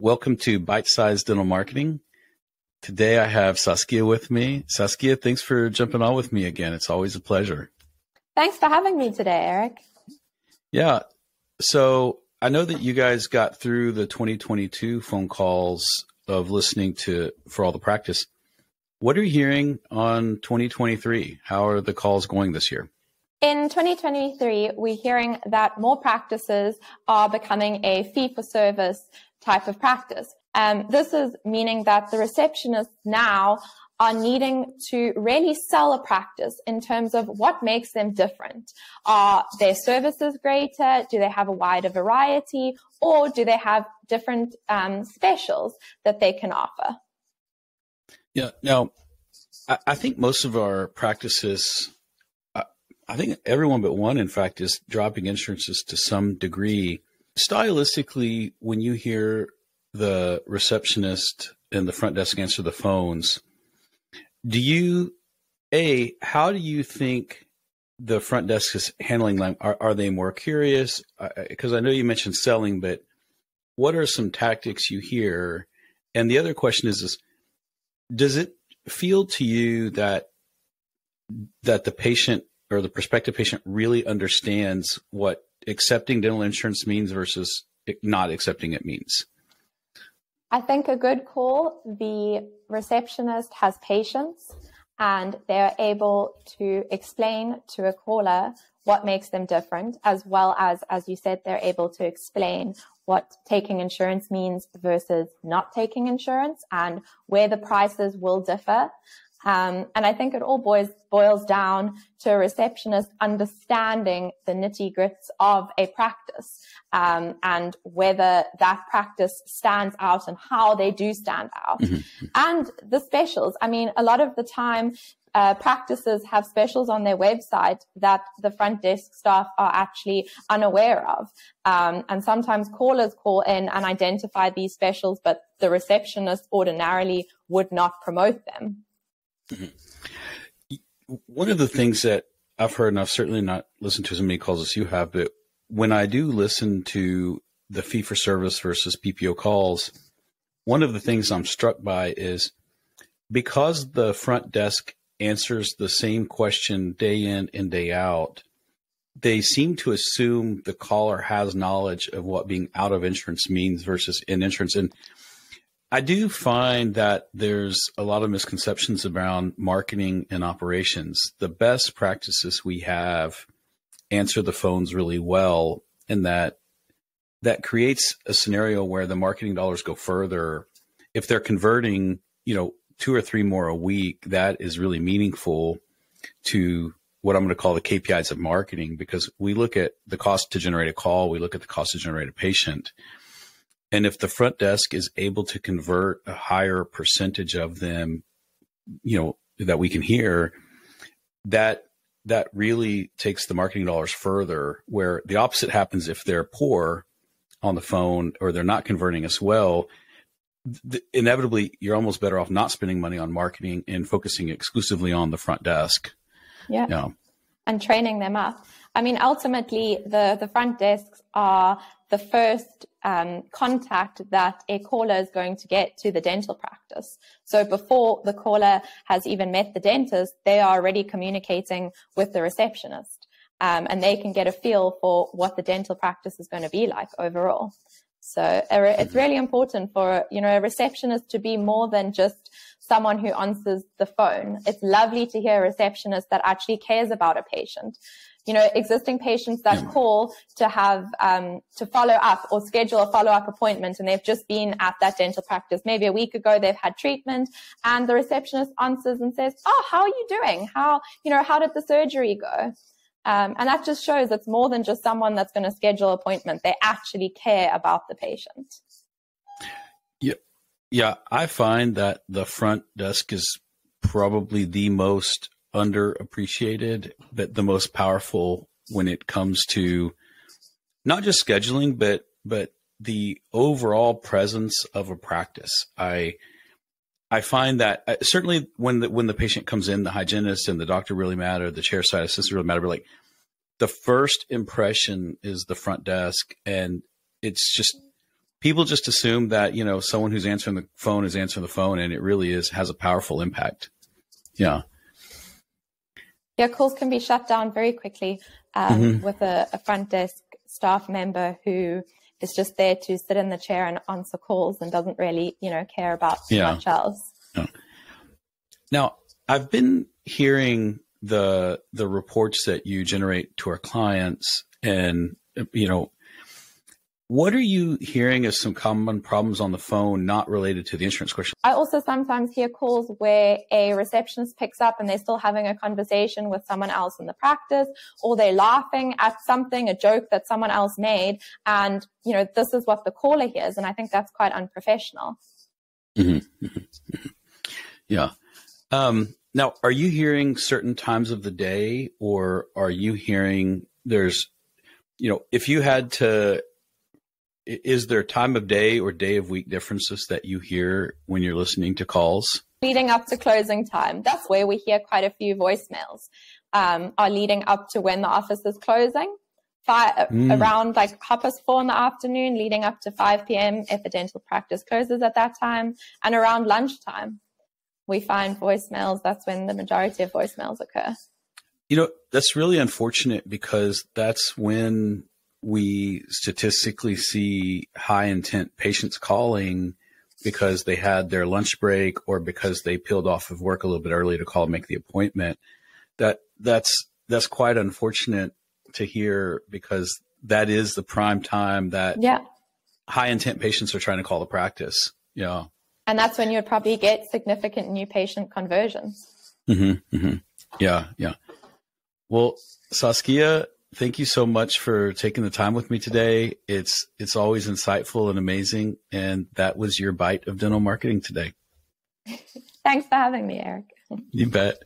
Welcome to Bite Size Dental Marketing. Today I have Saskia with me. Saskia, thanks for jumping on with me again. It's always a pleasure. Thanks for having me today, Eric. Yeah. So I know that you guys got through the 2022 phone calls of listening to for all the practice. What are you hearing on 2023? How are the calls going this year? In 2023, we're hearing that more practices are becoming a fee for service type of practice. Um, this is meaning that the receptionists now are needing to really sell a practice in terms of what makes them different. Are their services greater? Do they have a wider variety? Or do they have different um, specials that they can offer? Yeah. Now, I, I think most of our practices, I, I think everyone but one, in fact, is dropping insurances to some degree. Stylistically, when you hear the receptionist and the front desk answer the phones, do you a how do you think the front desk is handling them? Are, are they more curious? Because I know you mentioned selling, but what are some tactics you hear? And the other question is, is does it feel to you that that the patient or the prospective patient really understands what accepting dental insurance means versus not accepting it means? I think a good call, the receptionist has patience and they're able to explain to a caller what makes them different, as well as, as you said, they're able to explain what taking insurance means versus not taking insurance and where the prices will differ. Um, and I think it all boils, boils down to a receptionist understanding the nitty grits of a practice um, and whether that practice stands out and how they do stand out. Mm-hmm. And the specials. I mean, a lot of the time, uh, practices have specials on their website that the front desk staff are actually unaware of. Um, and sometimes callers call in and identify these specials, but the receptionist ordinarily would not promote them. Mm-hmm. One of the things that I've heard, and I've certainly not listened to as many calls as you have, but when I do listen to the fee for service versus PPO calls, one of the things I'm struck by is because the front desk answers the same question day in and day out, they seem to assume the caller has knowledge of what being out of insurance means versus in insurance. And I do find that there's a lot of misconceptions around marketing and operations. The best practices we have answer the phones really well, and that that creates a scenario where the marketing dollars go further. If they're converting, you know, two or three more a week, that is really meaningful to what I'm going to call the KPIs of marketing because we look at the cost to generate a call, we look at the cost to generate a patient and if the front desk is able to convert a higher percentage of them, you know, that we can hear, that that really takes the marketing dollars further where the opposite happens if they're poor on the phone or they're not converting as well. Th- inevitably you're almost better off not spending money on marketing and focusing exclusively on the front desk. Yeah. You know. and training them up. I mean ultimately the the front desks are the first um, contact that a caller is going to get to the dental practice. So before the caller has even met the dentist, they are already communicating with the receptionist. Um, and they can get a feel for what the dental practice is going to be like overall. So it's really important for, you know, a receptionist to be more than just someone who answers the phone. It's lovely to hear a receptionist that actually cares about a patient you know, existing patients that call to have, um, to follow up or schedule a follow up appointment and they've just been at that dental practice. Maybe a week ago they've had treatment and the receptionist answers and says, Oh, how are you doing? How, you know, how did the surgery go? Um, and that just shows it's more than just someone that's going to schedule appointment. They actually care about the patient. Yeah. Yeah. I find that the front desk is probably the most underappreciated, but the most powerful when it comes to not just scheduling, but but the overall presence of a practice. I I find that uh, certainly when the when the patient comes in, the hygienist and the doctor really matter, the chair side assistant really matter. But like the first impression is the front desk, and it's just people just assume that you know someone who's answering the phone is answering the phone, and it really is has a powerful impact. Yeah. Yeah, calls can be shut down very quickly um, mm-hmm. with a, a front desk staff member who is just there to sit in the chair and answer calls and doesn't really, you know, care about yeah. much else. Yeah. Now, I've been hearing the the reports that you generate to our clients, and you know, what are you hearing as some common problems on the phone not related to the insurance question? I also sometimes hear calls where a receptionist picks up and they're still having a conversation with someone else in the practice, or they're laughing at something, a joke that someone else made. And, you know, this is what the caller hears. And I think that's quite unprofessional. Mm-hmm. Mm-hmm. Yeah. Um, now, are you hearing certain times of the day, or are you hearing there's, you know, if you had to is there time of day or day of week differences that you hear when you're listening to calls? Leading up to closing time, that's where we hear quite a few voicemails. Um, are leading up to when the office is closing. Five, mm. Around like half past four in the afternoon, leading up to 5 p.m. if a dental practice closes at that time, and around lunchtime, we find voicemails. That's when the majority of voicemails occur. You know, that's really unfortunate because that's when we statistically see high intent patients calling because they had their lunch break or because they peeled off of work a little bit early to call and make the appointment. That that's that's quite unfortunate to hear because that is the prime time that yeah. high intent patients are trying to call the practice. Yeah. And that's when you would probably get significant new patient conversions. Mm-hmm, mm-hmm. Yeah, yeah. Well, Saskia, thank you so much for taking the time with me today. It's it's always insightful and amazing. And that was your bite of dental marketing today. Thanks for having me, Eric. You bet.